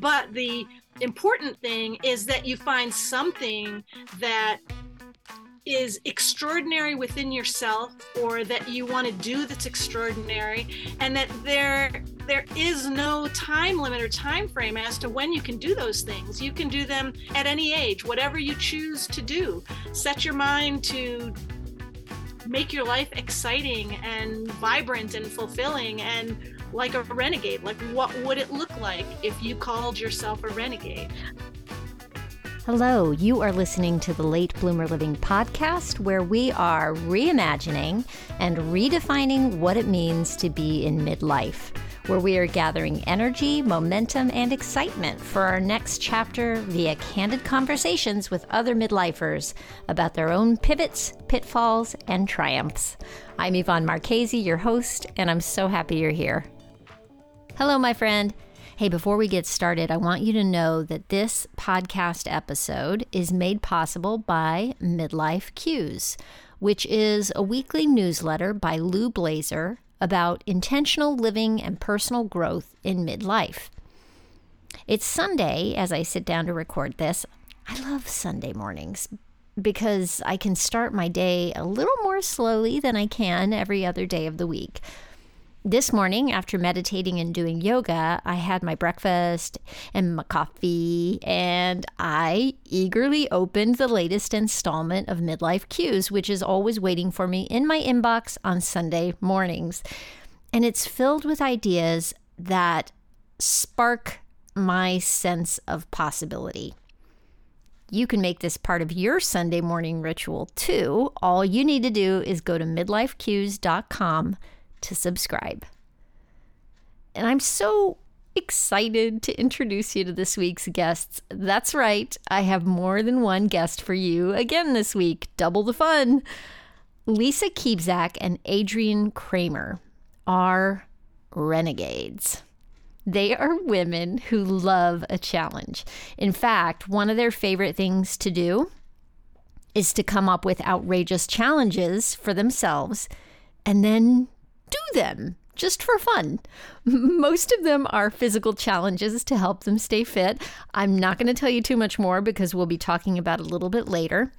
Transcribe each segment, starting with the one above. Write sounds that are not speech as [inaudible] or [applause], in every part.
But the important thing is that you find something that is extraordinary within yourself or that you want to do that's extraordinary and that there there is no time limit or time frame as to when you can do those things. You can do them at any age whatever you choose to do. Set your mind to make your life exciting and vibrant and fulfilling and like a renegade like what would it look like if you called yourself a renegade Hello, you are listening to the Late Bloomer Living podcast, where we are reimagining and redefining what it means to be in midlife, where we are gathering energy, momentum, and excitement for our next chapter via candid conversations with other midlifers about their own pivots, pitfalls, and triumphs. I'm Yvonne Marchese, your host, and I'm so happy you're here. Hello, my friend. Hey, before we get started, I want you to know that this podcast episode is made possible by Midlife Cues, which is a weekly newsletter by Lou Blazer about intentional living and personal growth in midlife. It's Sunday as I sit down to record this. I love Sunday mornings because I can start my day a little more slowly than I can every other day of the week this morning, after meditating and doing yoga, I had my breakfast and my coffee, and I eagerly opened the latest installment of Midlife Cues, which is always waiting for me in my inbox on Sunday mornings. And it's filled with ideas that spark my sense of possibility. You can make this part of your Sunday morning ritual too. All you need to do is go to midlifecues.com to subscribe. And I'm so excited to introduce you to this week's guests. That's right, I have more than one guest for you again this week. Double the fun. Lisa Kiepzak and Adrienne Kramer are renegades. They are women who love a challenge. In fact, one of their favorite things to do is to come up with outrageous challenges for themselves and then do them just for fun. [laughs] Most of them are physical challenges to help them stay fit. I'm not going to tell you too much more because we'll be talking about a little bit later.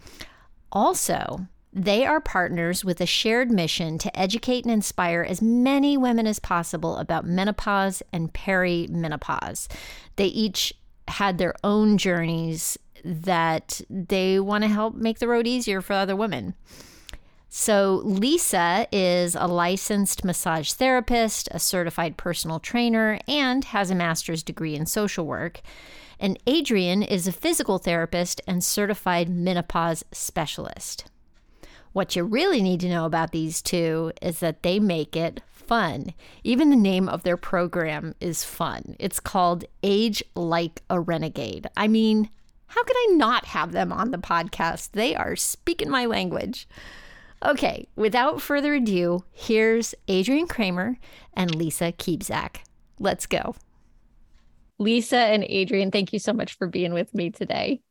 Also, they are partners with a shared mission to educate and inspire as many women as possible about menopause and perimenopause. They each had their own journeys that they want to help make the road easier for other women. So, Lisa is a licensed massage therapist, a certified personal trainer, and has a master's degree in social work. And Adrian is a physical therapist and certified menopause specialist. What you really need to know about these two is that they make it fun. Even the name of their program is fun. It's called Age Like a Renegade. I mean, how could I not have them on the podcast? They are speaking my language. Okay, without further ado, here's Adrian Kramer and Lisa Kiepzak. Let's go. Lisa and Adrian, thank you so much for being with me today.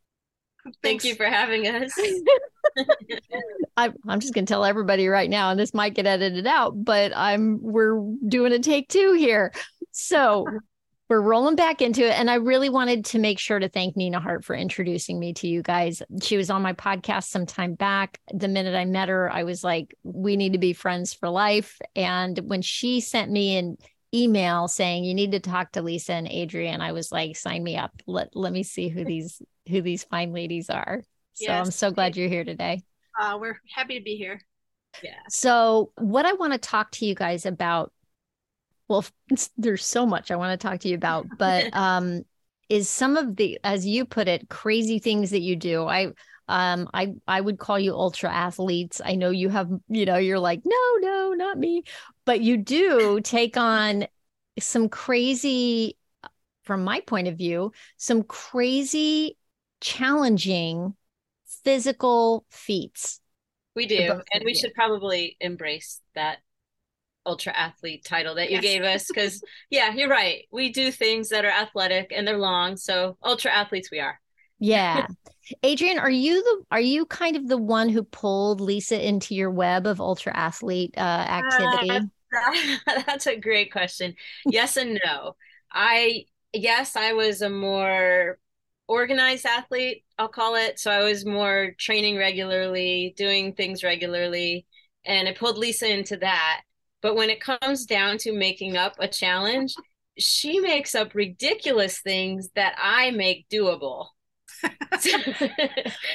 Thank you for having us. [laughs] I, I'm just going to tell everybody right now, and this might get edited out, but I'm we're doing a take two here. So we're rolling back into it. And I really wanted to make sure to thank Nina Hart for introducing me to you guys. She was on my podcast some time back. The minute I met her, I was like, we need to be friends for life. And when she sent me an email saying you need to talk to Lisa and Adrienne, I was like, sign me up. Let let me see who these who these fine ladies are. So yes. I'm so glad you're here today. Uh, we're happy to be here. Yeah. So what I want to talk to you guys about well [laughs] there's so much i want to talk to you about [laughs] but um is some of the as you put it crazy things that you do. I um i i would call you ultra athletes. I know you have you know you're like no no not me. But you do take on some crazy from my point of view some crazy challenging physical feats. We do and we should probably embrace that ultra athlete title that you yes. gave us because [laughs] yeah you're right we do things that are athletic and they're long so ultra athletes we are yeah [laughs] adrienne are you the are you kind of the one who pulled lisa into your web of ultra athlete uh, activity uh, [laughs] that's a great question yes and no i yes, I was a more organized athlete, I'll call it. So I was more training regularly, doing things regularly, and I pulled Lisa into that. But when it comes down to making up a challenge, she makes up ridiculous things that I make doable. [laughs]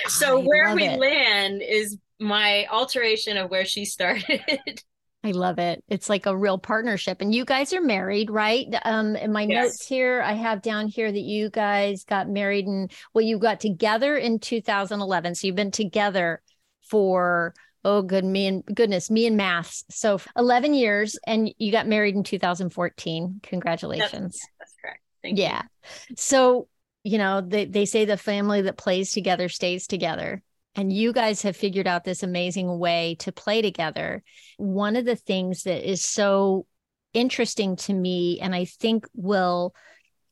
so where we it. land is my alteration of where she started. [laughs] I love it. It's like a real partnership. And you guys are married, right? Um, in my yes. notes here, I have down here that you guys got married and well, you got together in 2011. So you've been together for oh good me and goodness, me and maths. So 11 years and you got married in 2014. Congratulations. That's, that's correct. Thank yeah. You. So, you know, they, they say the family that plays together stays together and you guys have figured out this amazing way to play together. One of the things that is so interesting to me, and I think will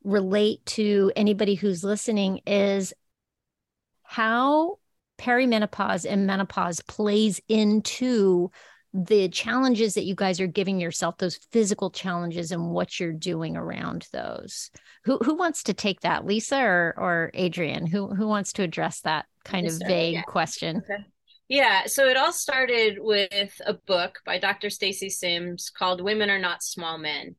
relate to anybody who's listening, is how perimenopause and menopause plays into the challenges that you guys are giving yourself those physical challenges and what you're doing around those. Who who wants to take that? Lisa or or adrienne who who wants to address that kind of vague yeah. question? Okay. yeah so it all started with a book by dr stacy sims called women are not small men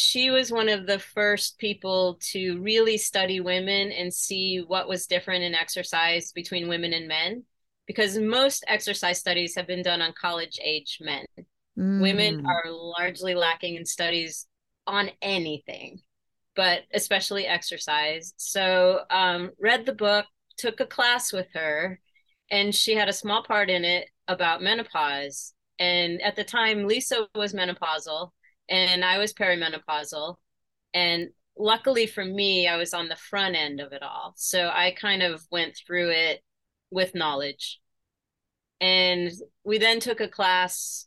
she was one of the first people to really study women and see what was different in exercise between women and men because most exercise studies have been done on college age men. Mm. Women are largely lacking in studies on anything, but especially exercise. So, um, read the book, took a class with her, and she had a small part in it about menopause. And at the time, Lisa was menopausal and I was perimenopausal. And luckily for me, I was on the front end of it all. So I kind of went through it with knowledge. And we then took a class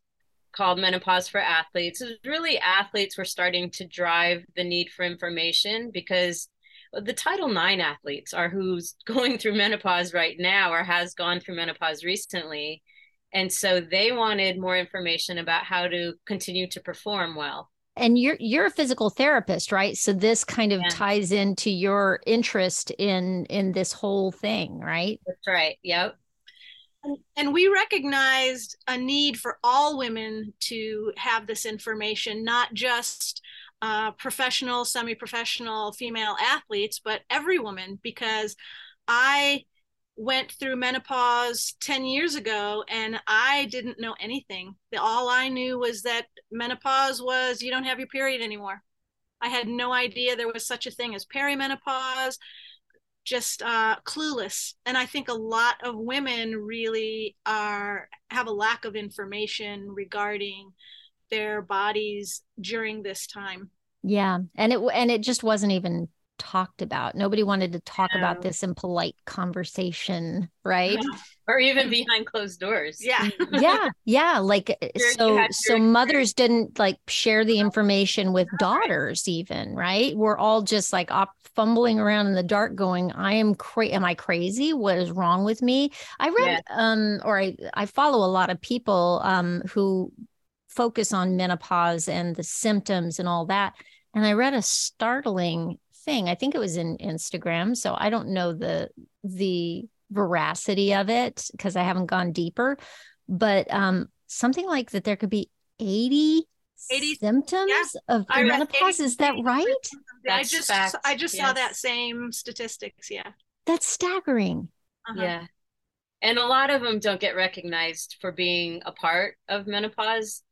called Menopause for Athletes. It was really athletes were starting to drive the need for information because the Title IX athletes are who's [laughs] going through menopause right now or has gone through menopause recently. And so they wanted more information about how to continue to perform well. And you're you're a physical therapist right? So this kind of yeah. ties into your interest in in this whole thing right? That's right. Yep. And we recognized a need for all women to have this information not just uh, professional semi-professional female athletes but every woman because i went through menopause 10 years ago and I didn't know anything. All I knew was that menopause was you don't have your period anymore. I had no idea there was such a thing as perimenopause, just uh, clueless. And I think a lot of women really are have a lack of information regarding their bodies during this time. Yeah, and it and it just wasn't even talked about. Nobody wanted to talk yeah. about this in polite conversation, right? Yeah. [laughs] Or even behind closed doors. Yeah. [laughs] yeah. Yeah. Like uh, so so mothers didn't like share the information with daughters even, right? We're all just like op- fumbling around in the dark going, I am crazy. Am I crazy? What is wrong with me? I read yeah. um or I I follow a lot of people um who focus on menopause and the symptoms and all that. And I read a startling thing. I think it was in Instagram, so I don't know the the veracity of it because I haven't gone deeper, but um something like that there could be 80 80 symptoms yeah. of menopause is that right i just fact. i just yes. saw that same statistics yeah that's staggering uh-huh. yeah and a lot of them don't get recognized for being a part of menopause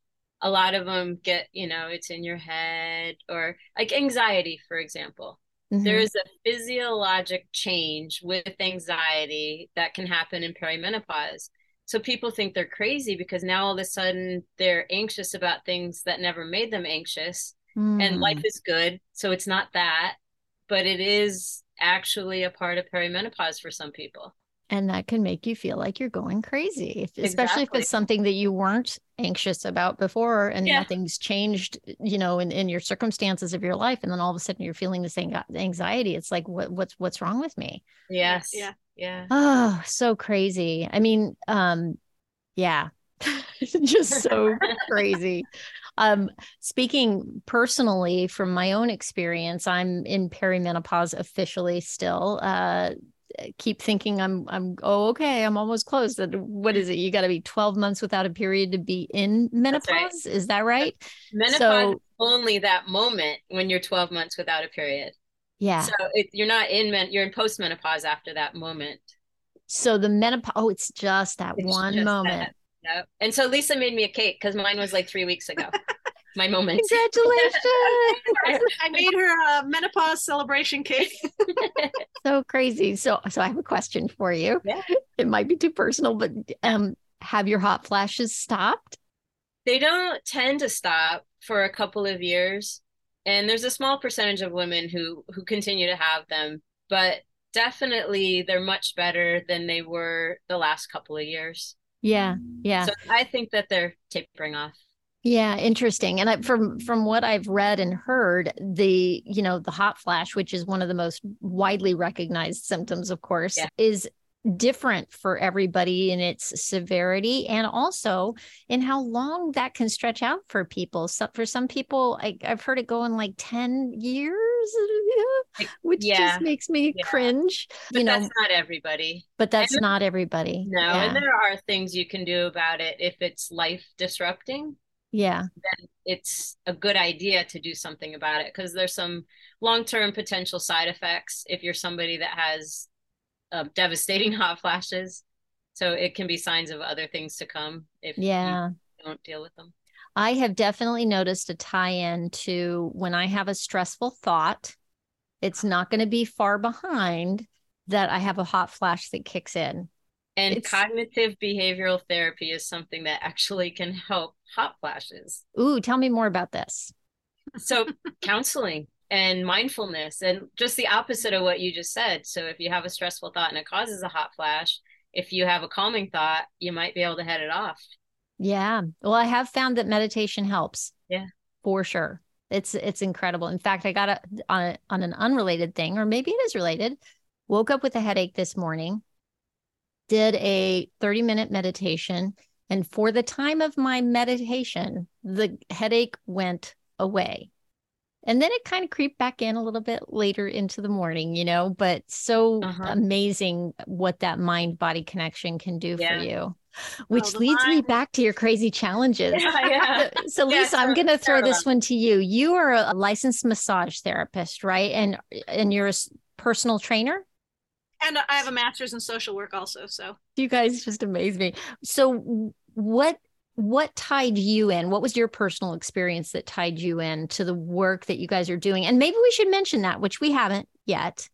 a lot of them get you know it's in your head or like anxiety for example mm-hmm. there is a physiologic change with anxiety that can happen in perimenopause so people think they're crazy because now all of a sudden they're anxious about things that never made them anxious mm. and life is good so it's not that but it is actually a part of perimenopause for some people and that can make you feel like you're going crazy if, especially if it's something that you weren't anxious about before and yeah. nothing's changed you know in, in your circumstances of your life and then all of a sudden you're feeling the same anxiety it's like what, what's what's wrong with me? Yes. Yeah. Yeah. Oh so crazy. I mean um yeah. [laughs] Just so [laughs] crazy. Um, speaking personally from my own experience, I'm in perimenopause officially still. Uh, keep thinking I'm I'm oh okay I'm almost close. What is it? You got to be 12 months without a period to be in menopause. Right. Is that right? Menopause so, only that moment when you're 12 months without a period. Yeah. So it, you're not in men. You're in postmenopause after that moment. So the menopause. Oh, it's just that it's one just moment. That. Yep. And so Lisa made me a cake because mine was like three weeks ago. [laughs] My moment. Congratulations! [laughs] I made her a menopause celebration cake. [laughs] so crazy. So, so I have a question for you. Yeah. It might be too personal, but um, have your hot flashes stopped? They don't tend to stop for a couple of years, and there's a small percentage of women who who continue to have them, but definitely they're much better than they were the last couple of years. Yeah, yeah. So I think that they're tapering off. Yeah, interesting. And I, from from what I've read and heard, the you know the hot flash, which is one of the most widely recognized symptoms, of course, yeah. is different for everybody in its severity and also in how long that can stretch out for people. So for some people, I, have heard it go in like 10 years, [laughs] which yeah. just makes me yeah. cringe. But you know, that's not everybody. But that's and not everybody. No, and there are things you can do about it if it's life disrupting. Yeah. Then it's a good idea to do something about it because there's some long-term potential side effects if you're somebody that has uh, devastating [laughs] hot flashes. So it can be signs of other things to come if yeah. you don't deal with them. I have definitely noticed a tie in to when I have a stressful thought, it's not going to be far behind that I have a hot flash that kicks in. And it's... cognitive behavioral therapy is something that actually can help hot flashes. Ooh, tell me more about this. So, [laughs] counseling and mindfulness, and just the opposite of what you just said. So, if you have a stressful thought and it causes a hot flash, if you have a calming thought, you might be able to head it off. Yeah. Well, I have found that meditation helps. Yeah. For sure. It's it's incredible. In fact, I got a on a, on an unrelated thing or maybe it is related. Woke up with a headache this morning. Did a 30 minute meditation and for the time of my meditation, the headache went away. And then it kind of creeped back in a little bit later into the morning, you know, but so uh-huh. amazing what that mind body connection can do yeah. for you. Which leads mind. me back to your crazy challenges. [laughs] Yeah, yeah. [laughs] so, Lisa, I'm going to throw this one to you. You are a licensed massage therapist, right? And and you're a personal trainer and I have a master's in social work also. So you guys just amaze me. So what what tied you in? What was your personal experience that tied you in to the work that you guys are doing? And maybe we should mention that, which we haven't yet.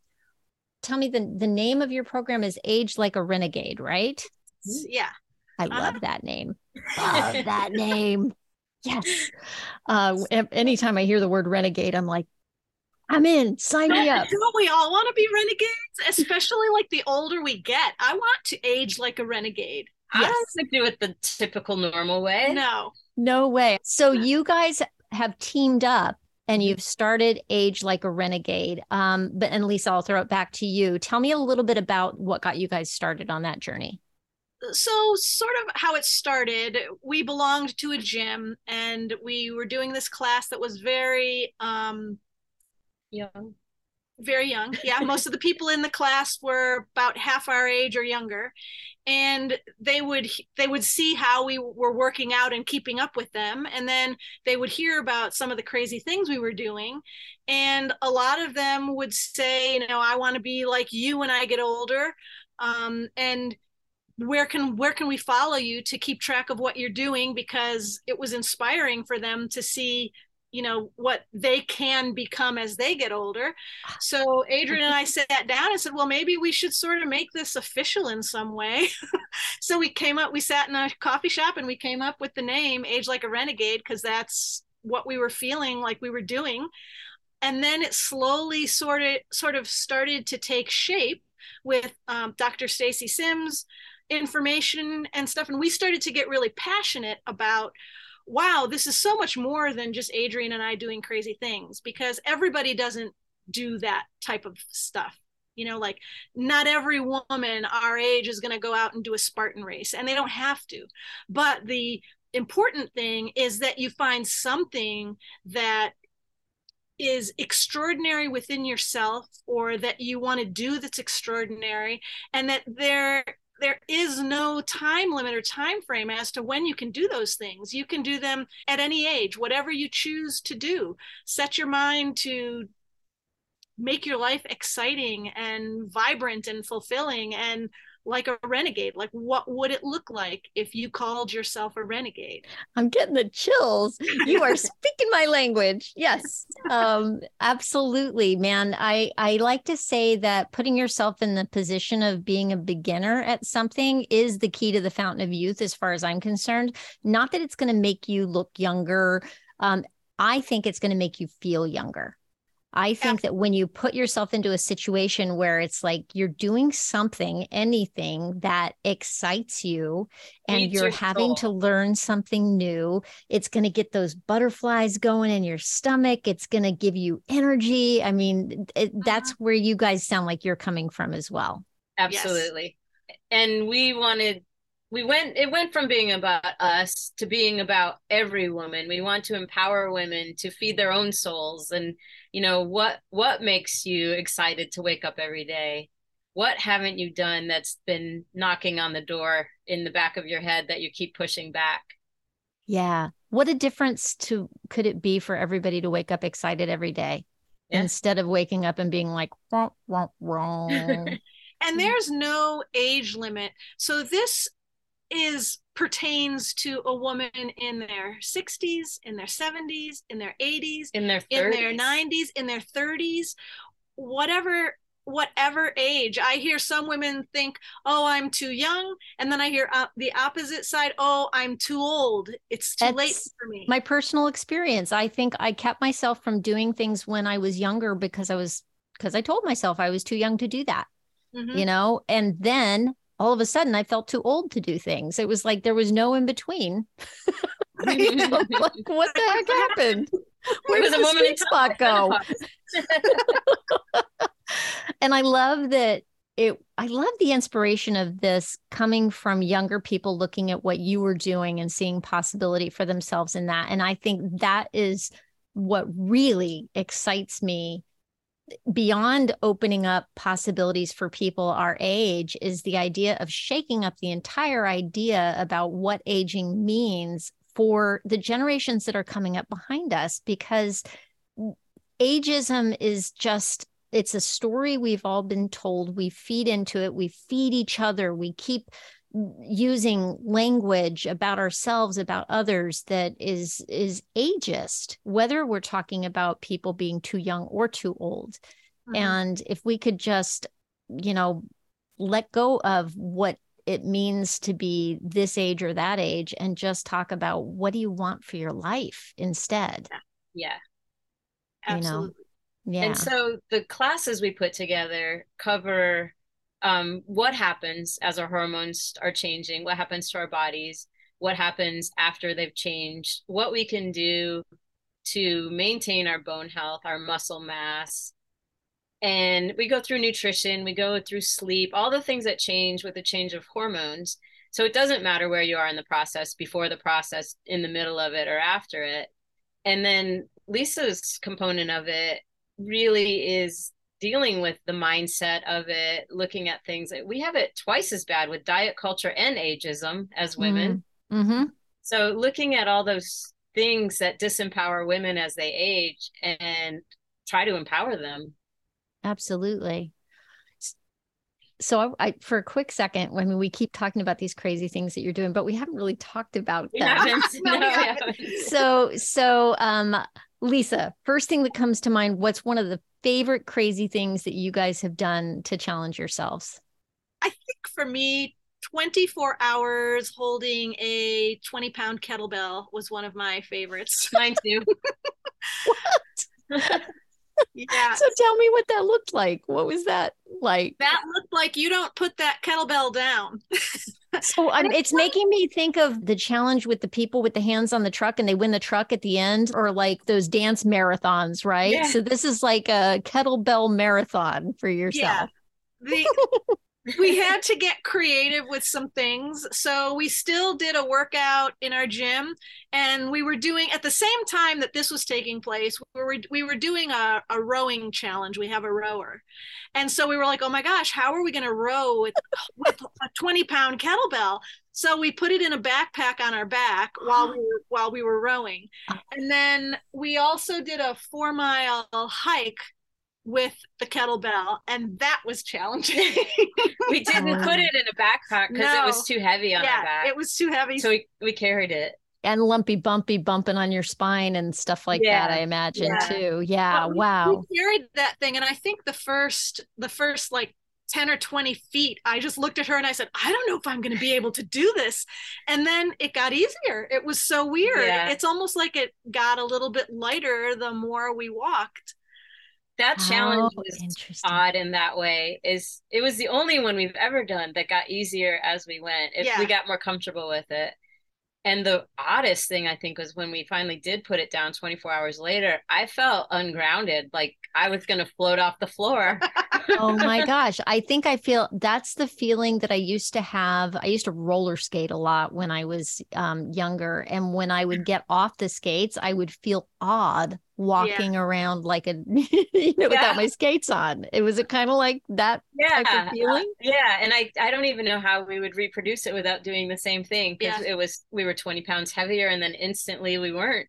Tell me the the name of your program is Age Like a Renegade, right? Yeah. I uh-huh. love that name. [laughs] Love that name. Yes. Uh, anytime I hear the word renegade, I'm like, I'm in. Sign me up. Don't we all want to be renegades? Especially like the older we get. I want to age like a renegade. Yes. I don't do it the typical normal way. No. No way. So you guys have teamed up and you've started Age Like a Renegade. Um, but and Lisa, I'll throw it back to you. Tell me a little bit about what got you guys started on that journey. So, sort of how it started, we belonged to a gym and we were doing this class that was very um, young. Very young. Yeah most of the people in the class were about half our age or younger. And they would they would see how we were working out and keeping up with them. And then they would hear about some of the crazy things we were doing. And a lot of them would say you know i want to be like you when i get older. Um, and where can where can we follow you to keep track of what you're doing? Because it was inspiring for them to see you know what they can become as they get older. So adrian and i [laughs] sat down and said well maybe we should sort of make this official in some way. [laughs] So we came up we sat in a coffee shop and we came up with the name age like a renegade because that's what we were feeling like we were doing. And then it slowly sort of sort of started to take shape with um, dr stacy sims information and stuff. And we started to get really passionate about wow, this is so much more than just Adrian and I doing crazy things because everybody doesn't do that type of stuff. You know, like not every woman our age is going to go out and do a Spartan race, and they don't have to. But the important thing is that you find something that is extraordinary within yourself or that you want to do that's extraordinary and that there there is no time limit or time frame as to when you can do those things. You can do them at any age whatever you choose to do. Set your mind to make your life exciting and vibrant and fulfilling and like a renegade like what would it look like if you called yourself a renegade? I'm getting the chills. You are [laughs] speaking my language. Yes um absolutely man. I i like to say that putting yourself in the position of being a beginner at something is the key to the fountain of youth as far as i'm concerned. Not that it's going to make you look younger um i think it's going to make you feel younger I think that when you put yourself into a situation where it's like you're doing something, anything that excites you, and Feeds you're having soul. to learn something new, it's going to get those butterflies going in your stomach. It's going to give you energy. I mean, it, uh-huh. that's where you guys sound like you're coming from as well. Absolutely. Yes. And we wanted we went it went from being about us to being about every woman. We want to empower women to feed their own souls. And you know what what makes you excited to wake up every day? What haven't you done that's been knocking on the door in the back of your head that you keep pushing back? Yeah. What a difference to could it be for everybody to wake up excited every day yeah. instead of waking up and being like wrong wrong wrong and there's no age limit. So this is pertains to a woman in their 60s, in their 70s, in their 80s, in their 30s. in their 90s, in their 30s, whatever whatever age. I hear some women think, "Oh, I'm too young," and then I hear uh, the opposite side, "Oh, I'm too old. It's too That's late for me." My personal experience. I think I kept myself from doing things when I was younger because I was because I told myself I was too young to do that. Mm-hmm. You know, and then all of a sudden I felt too old to do things. It was like there was no in between. [laughs] like, what the heck [laughs] happened? Where does the sweet spot go? [laughs] and I love that it I love the inspiration of this coming from younger people looking at what you were doing and seeing possibility for themselves in that. And I think that is what really excites me beyond opening up possibilities for people our age is the idea of shaking up the entire idea about what aging means for the generations that are coming up behind us because ageism is just it's a story we've all been told. We feed into it. We feed each other. We keep using language about ourselves about others that is is ageist whether we're talking about people being too young or too old mm-hmm. and if we could just you know let go of what it means to be this age or that age and just talk about what do you want for your life instead yeah, yeah. absolutely you know? yeah and so the classes we put together cover um, what happens as our hormones are changing, what happens to our bodies, what happens after they've changed, what we can do to maintain our bone health, our muscle mass. And we go through nutrition, we go through sleep, all the things that change with the change of hormones. So it doesn't matter where you are in the process, before the process, in the middle of it, or after it. And then Lisa's component of it really is dealing with the mindset of it, looking at things. We have it twice as bad with diet culture and ageism as women. Mm-hmm. mm-hmm. So, looking at all those things that disempower women as they age and try to empower them. Absolutely. So, I, I for a quick second, I mean, we keep talking about these crazy things that you're doing, but we haven't really talked about them. [laughs] no, so, so, um, Lisa, first thing that comes to mind, what's one of the favorite crazy things that you guys have done to challenge yourselves? I think for me, 24 hours holding a 20 pound kettlebell was one of my favorites. [laughs] Mine too. what? yeah. [laughs] [laughs] So tell me what that looked like. What was that like? That looked like you don't put that kettlebell down. So [laughs] um, it's making me think of the challenge with the people with the hands on the truck and they win the truck at the end, or like those dance marathons, right? Yeah. So this is like a kettlebell marathon for yourself. Yeah. The, [laughs] we had to get creative with some things. So we still did a workout in our gym and we were doing at the same time that this was taking place, we were we were doing a, a rowing challenge. We have a rower. And so we were like, oh my gosh, how are we gonna row with with a 20 pound kettlebell? So we put it in a backpack on our back while we while we were rowing. And then we also did a four mile hike with the kettlebell, and that was challenging. [laughs] we didn't put it in a backpack because no. it was too heavy on yeah, our back. It was too heavy. So we, we carried it. And lumpy bumpy bumping on your spine and stuff like yeah. that, I imagine yeah. too. Yeah. We, wow. We carried that thing. And I think the first, the first like 10 or 20 feet, I just looked at her and I said, I don't know if I'm going to be able to do this. And then it got easier. It was so weird. Yeah. It's almost like it got a little bit lighter the more we walked that challenge oh, was odd in that way is it was the only one we've ever done that got easier as we went if yeah. we got more comfortable with it. And the oddest thing i think was when we finally did put it down 24 hours later i felt ungrounded like i was going to float off the floor. Oh my [laughs] gosh i think i feel that's the feeling that i used to have i used to roller skate a lot when i was um, younger and when i would get off the skates i would feel odd walking yeah. around like a [laughs] you know yeah. without my skates on. It was it kind of like that yeah of feeling. uh, yeah and i i don't even know how we would reproduce it without doing the same thing because yeah. it was we were 20 pounds heavier and then instantly we weren't.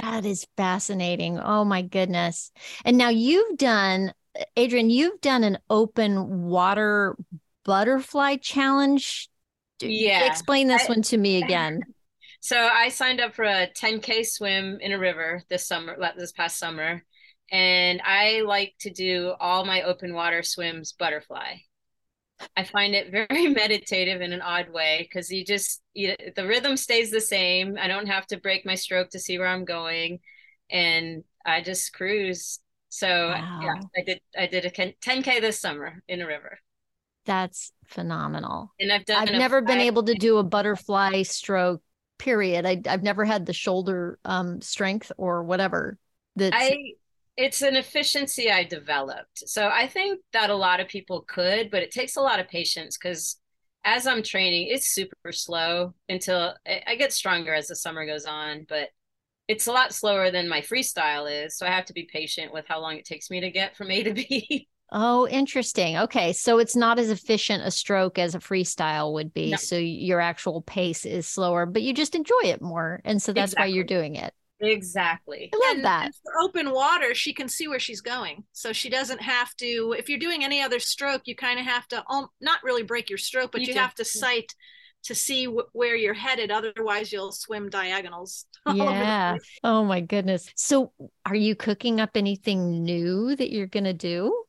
That is fascinating. Oh my goodness. And now you've done adrian you've done an open water butterfly challenge. Yeah. explain this I, one to me [laughs] again So I signed up for a 10k swim in a river this summer, this past summer, and I like to do all my open water swims butterfly. I find it very [laughs] meditative in an odd way because you just you, the rhythm stays the same. I don't have to break my stroke to see where I'm going, and I just cruise. So wow. yeah, I did I did a 10k this summer in a river. That's phenomenal. And I've done. I've never been able to do a butterfly stroke period. I, have never had the shoulder um, strength or whatever. That I it's an efficiency I developed. So I think that a lot of people could, but it takes a lot of patience because as I'm training, it's super slow until I get stronger as the summer goes on, but it's a lot slower than my freestyle is. So I have to be patient with how long it takes me to get from A to B. [laughs] Oh, interesting. Okay. So it's not as efficient a stroke as a freestyle would be. No. So your actual pace is slower, but you just enjoy it more. And so that's exactly. why you're doing it. Exactly. I love and that. For open water, she can see where she's going. So she doesn't have to, if you're doing any other stroke, you kind of have to um, not really break your stroke, but you, you have to sight to see w- where you're headed. Otherwise, you'll swim diagonals. [laughs] Yeah. Oh my goodness. So are you cooking up anything new that you're going to do?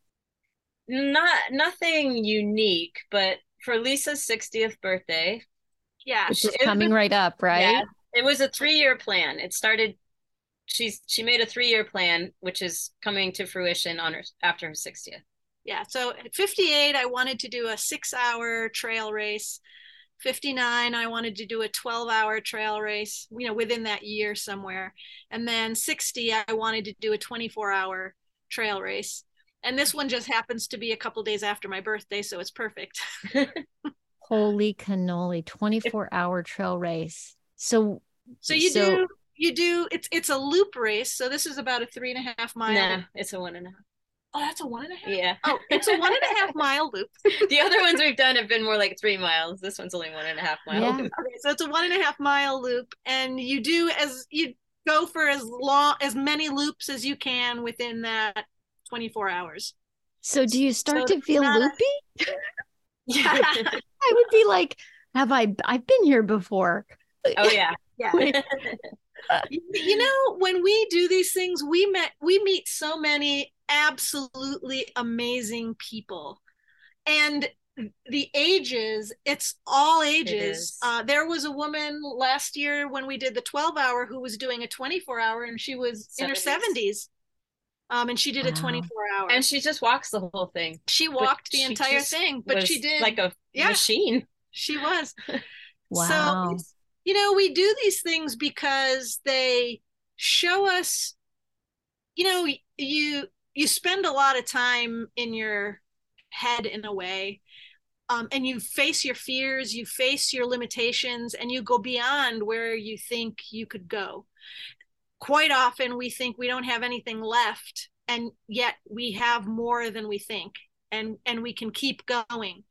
Not nothing unique, but for Lisa's 60th birthday. Yeah. Which is coming right up, right? Yeah. It was a three year plan. It started she's she made a three year plan, which is coming to fruition on her after her 60th. Yeah. So at 58, I wanted to do a six hour trail race. 59 i wanted to do a 12 hour trail race you know within that year somewhere and then 60 i wanted to do a 24 hour trail race and this one just happens to be a couple days after my birthday so it's perfect [laughs] holy cannoli 24 hour trail race so so you so, do you do it's it's a loop race so this is about a three and a half mile nah, it's a one and a half Oh, that's a one and a half. Yeah. Oh, it's a one and a half [laughs] mile loop. the other ones we've done have been more like three miles. This one's only one and a half mile. Yeah. Okay, so it's a one and a half mile loop, and you do as you go for as long as many loops as you can within that 24 hours. So do you start so to feel loopy? yeah. [laughs] [laughs] I would be like, have I I've been here before. Oh yeah. Yeah. [laughs] you know, when we do these things, we met we meet so many absolutely amazing people. And the ages it's all ages uh, there was a woman last year when we did the 12 hour who was doing a 24 hour and she was 70s. in her 70s um, and she did a 24 hour. And she just walks the whole thing. She walked but the entire thing, but she did like a yeah, machine. She was. [laughs] wow. So, you know, we do these things because they show us, you know, you you spend a lot of time in your head in a way um, and you face your fears, you face your limitations, and you go beyond where you think you could go. Quite often, we think we don't have anything left, and yet we have more than we think and and we can keep going.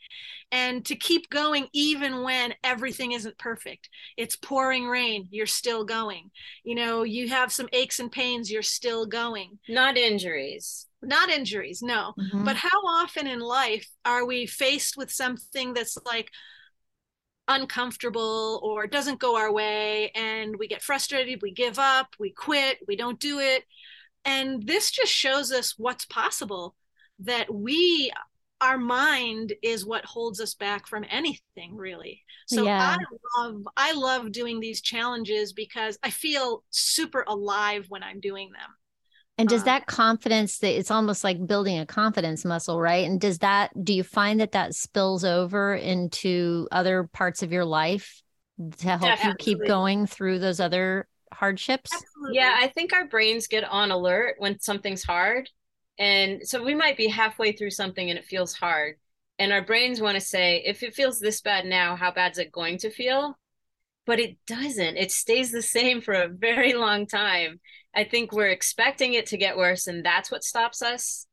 And to keep going even when everything isn't perfect it's pouring rain you're still going. You know you have some aches and pains you're still going. Not injuries. Not injuries no. Mm-hmm. but how often in life are we faced with something that's like uncomfortable or doesn't go our way and we get frustrated we give up we quit we don't do it. And this just shows us what's possible that we our mind is what holds us back from anything really. So yeah. i love i love doing these challenges because i feel super alive when i'm doing them and does um, that confidence that it's almost like building a confidence muscle right and does that do you find that that spills over into other parts of your life to help yeah, you keep going through those other hardships absolutely. yeah i think our brains get on alert when something's hard and so we might be halfway through something and it feels hard. And our brains want to say, if it feels this bad now, how bad is it going to feel? But it doesn't. It stays the same for a very long time. I think we're expecting it to get worse, and that's what stops us.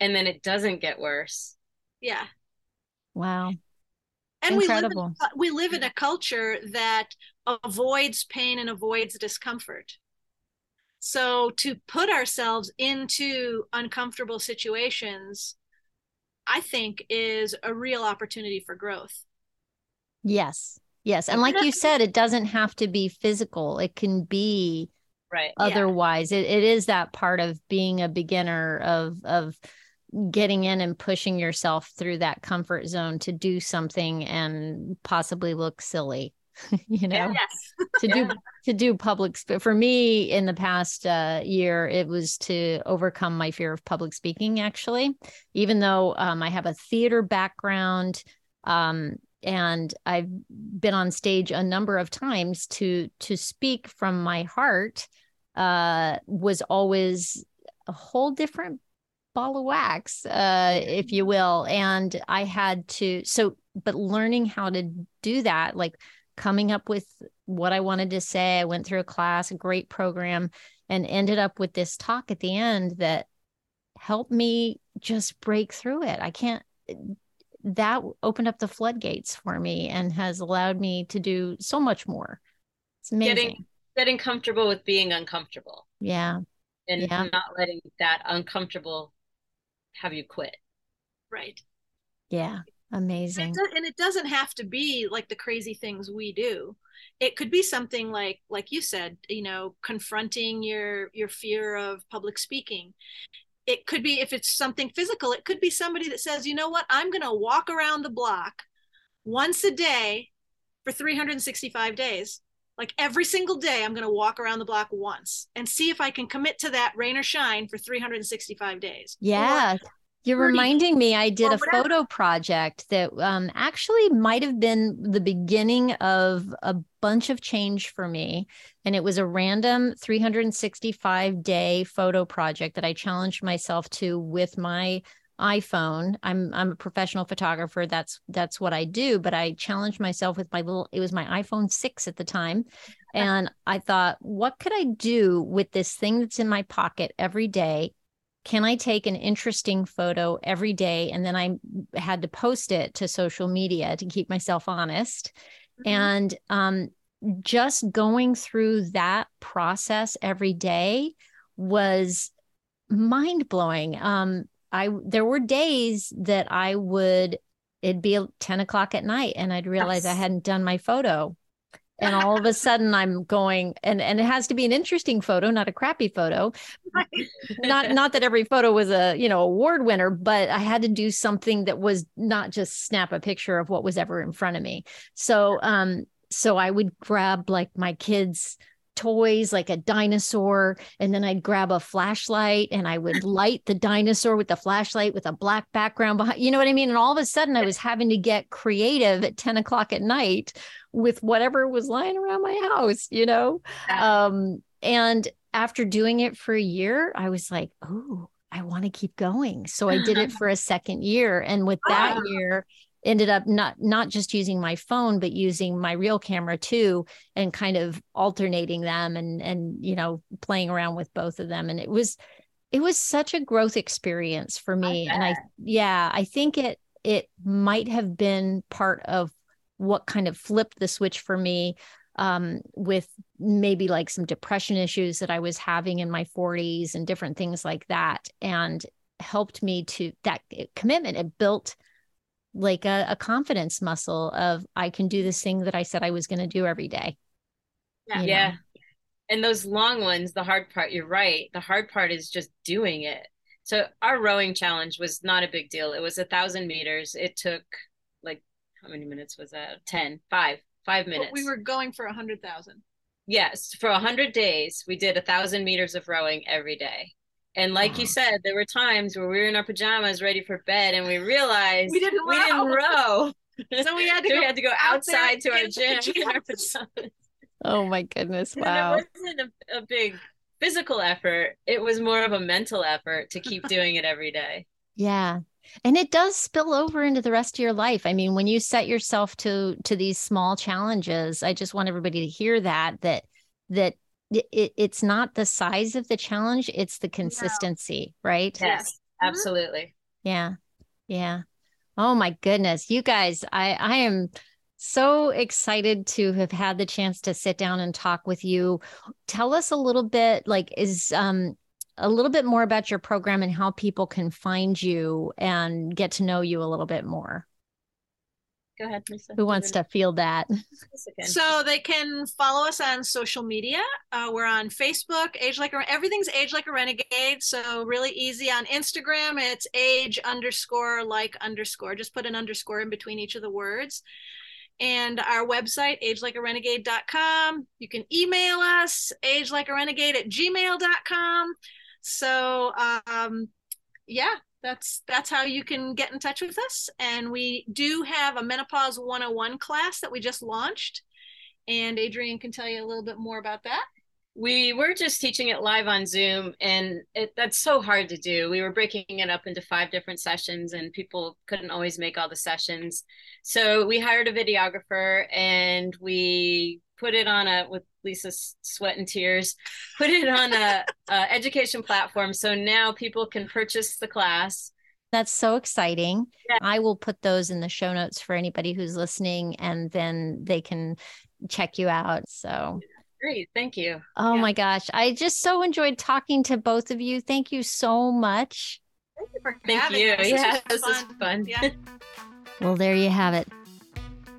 And then it doesn't get worse. Yeah. Wow. And Incredible. we live, in, we live in a culture that avoids pain and avoids discomfort. So to put ourselves into uncomfortable situations, I think is a real opportunity for growth. Yes. Yes. And like you said, it doesn't have to be physical. It can be right otherwise. Yeah. It, it is that part of being a beginner of of getting in and pushing yourself through that comfort zone to do something and possibly look silly [laughs] you know yes. to do to do public sp- for me in the past uh, year it was to overcome my fear of public speaking actually even though um, i have a theater background um, and i've been on stage a number of times to to speak from my heart uh, was always a whole different ball of wax uh, if you will and i had to so but learning how to do that like coming up with what I wanted to say. I went through a class, a great program, and ended up with this talk at the end that helped me just break through it. I can't, that opened up the floodgates for me and has allowed me to do so much more. It's amazing. Getting, getting comfortable with being uncomfortable. Yeah. And yeah. not letting that uncomfortable have you quit. Right. Yeah. Amazing. And it doesn't have to be like the crazy things we do. It could be something like like you said, you know, confronting your your fear of public speaking. It could be if it's something physical, it could be somebody that says, "You know what? I'm going to walk around the block once a day for 365 days." Like every single day, I'm going to walk around the block once and see if I can commit to that rain or shine for 365 days. Yeah. Or you're reminding me, I did a photo project that um, actually might have been the beginning of a bunch of change for me. And it was a random 365 day photo project that I challenged myself to with my iPhone. I'm I'm a professional photographer. That's that's what I do. But I challenged myself with my little. It was my iPhone six at the time, and I thought, what could I do with this thing that's in my pocket every day can I take an interesting photo every day? And then I had to post it to social media to keep myself honest. Mm-hmm. And um, just going through that process every day was mind blowing. Um, I there were days that I would it'd be 10 o'clock at night and I'd realize yes. I hadn't done my photo and all of a sudden i'm going and and it has to be an interesting photo not a crappy photo. Not [laughs] not that every photo was a you know award winner but i had to do something that was not just snap a picture of what was ever in front of me. So um so i would grab like my kids toys like a dinosaur and then I'd grab a flashlight and I would [laughs] light the dinosaur with the flashlight with a black background behind you know what I mean? And all of a sudden I was having to get creative at 10 o'clock at night with whatever was lying around my house you know? Um and after doing it for a year I was like oh I want to keep going. So I did it [laughs] for a second year and with that year ended up not not just using my phone but using my real camera too and kind of alternating them and and you know playing around with both of them and it was it was such a growth experience for me I and i yeah i think it it might have been part of what kind of flipped the switch for me um, with maybe like some depression issues that I was having in my 40s and different things like that, and helped me to that commitment. It built like a, a confidence muscle of I can do this thing that I said I was going to do every day. Yeah. yeah. And those long ones, the hard part, you're right. The hard part is just doing it. So our rowing challenge was not a big deal. It was a thousand meters. It took like how many minutes was that? Ten, five, five minutes. But we were going for a hundred thousand. Yes, for a hundred days, we did a thousand meters of rowing every day. And like wow. you mm-hmm. said, there were times where we were in our pajamas ready for bed and we realized we didn't row. We didn't row. [laughs] so we had to, [laughs] so go, we had to go outside to our gym [laughs] in our pajamas. Oh my goodness. Wow. And it wasn't a, a big physical effort. It was more of a mental effort to keep doing it every day. Yeah. And it does spill over into the rest of your life. I mean, when you set yourself to to these small challenges, I just want everybody to hear that that that it, it's not the size of the challenge it's the consistency no. right? Yes mm-hmm. absolutely. Yeah yeah. Oh my goodness you guys i i am so excited to have had the chance to sit down and talk with you. Tell us a little bit like is um a little bit more about your program and how people can find you and get to know you a little bit more Go ahead, Lisa. Who wants to feel that? So they can follow us on social media. Uh, we're on Facebook, Age Like a everything's Age Like a Renegade. So really easy on Instagram. It's age underscore like underscore. Just put an underscore in between each of the words. And our website, agelikearenegade.com. You can email us, agelikearenegade at gmail.com. So um, yeah, that's that's how you can get in touch with us. And we do have a menopause 101 class that we just launched. And adrienne can tell you a little bit more about that we were just teaching it live on zoom and it, that's so hard to do we were breaking it up into five different sessions and people couldn't always make all the sessions so we hired a videographer and we put it on a with Lisa's sweat and tears, put it on a, a education platform. So now people can purchase the class. That's so exciting. Yeah. I will put those in the show notes for anybody who's listening and then they can check you out. So great. Thank you. Oh yeah. my gosh. I just so enjoyed talking to both of you. Thank you so much. Thank you. Thank you. This yeah, this is fun. Yeah. [laughs] well, there you have it.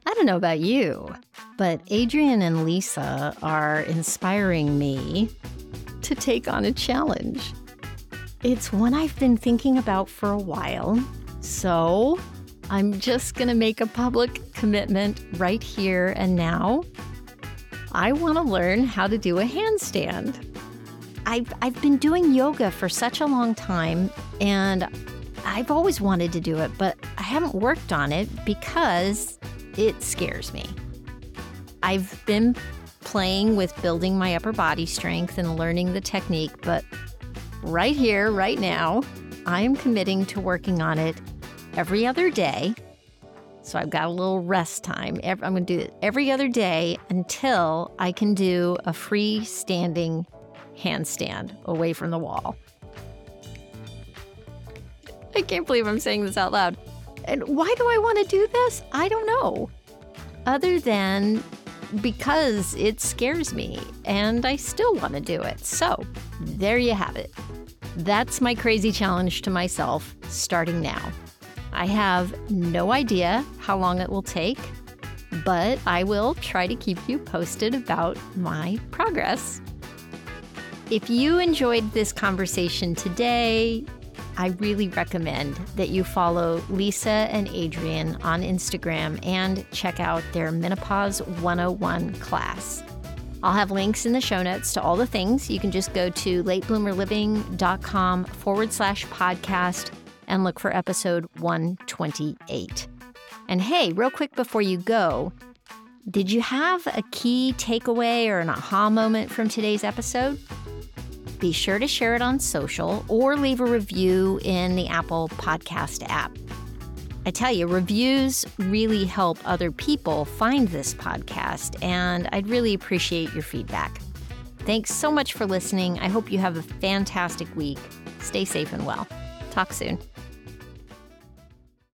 I don't know about you, but Adrian and Lisa are inspiring me to take on a challenge. It's one I've been thinking about for a while, so I'm just going to make a public commitment right here and now. I want to learn how to do a handstand. I've, I've been doing yoga for such a long time and I've always wanted to do it, but I haven't worked on it because it scares me. I've been playing with building my upper body strength and learning the technique, but right here, right now, I am committing to working on it every other day. So I've got a little rest time. I'm going to do it every other day until I can do a freestanding handstand away from the wall. I can't believe I'm saying this out loud. And why do I want to do this? I don't know. Other than because it scares me and I still want to do it. So, there you have it. That's my crazy challenge to myself starting now. I have no idea how long it will take, but I will try to keep you posted about my progress. If you enjoyed this conversation today, I really recommend that you follow Lisa and Adrian on Instagram and check out their Menopause 101 class. I'll have links in the show notes to all the things. You can just go to latebloomerliving.com forward slash podcast and look for episode 128. And hey, real quick before you go, did you have a key takeaway or an aha moment from today's episode? be sure to share it on social or leave a review in the Apple Podcast app. I tell you, reviews really help other people find this podcast, and I'd really appreciate your feedback. Thanks so much for listening. I hope you have a fantastic week. Stay safe and well. Talk soon.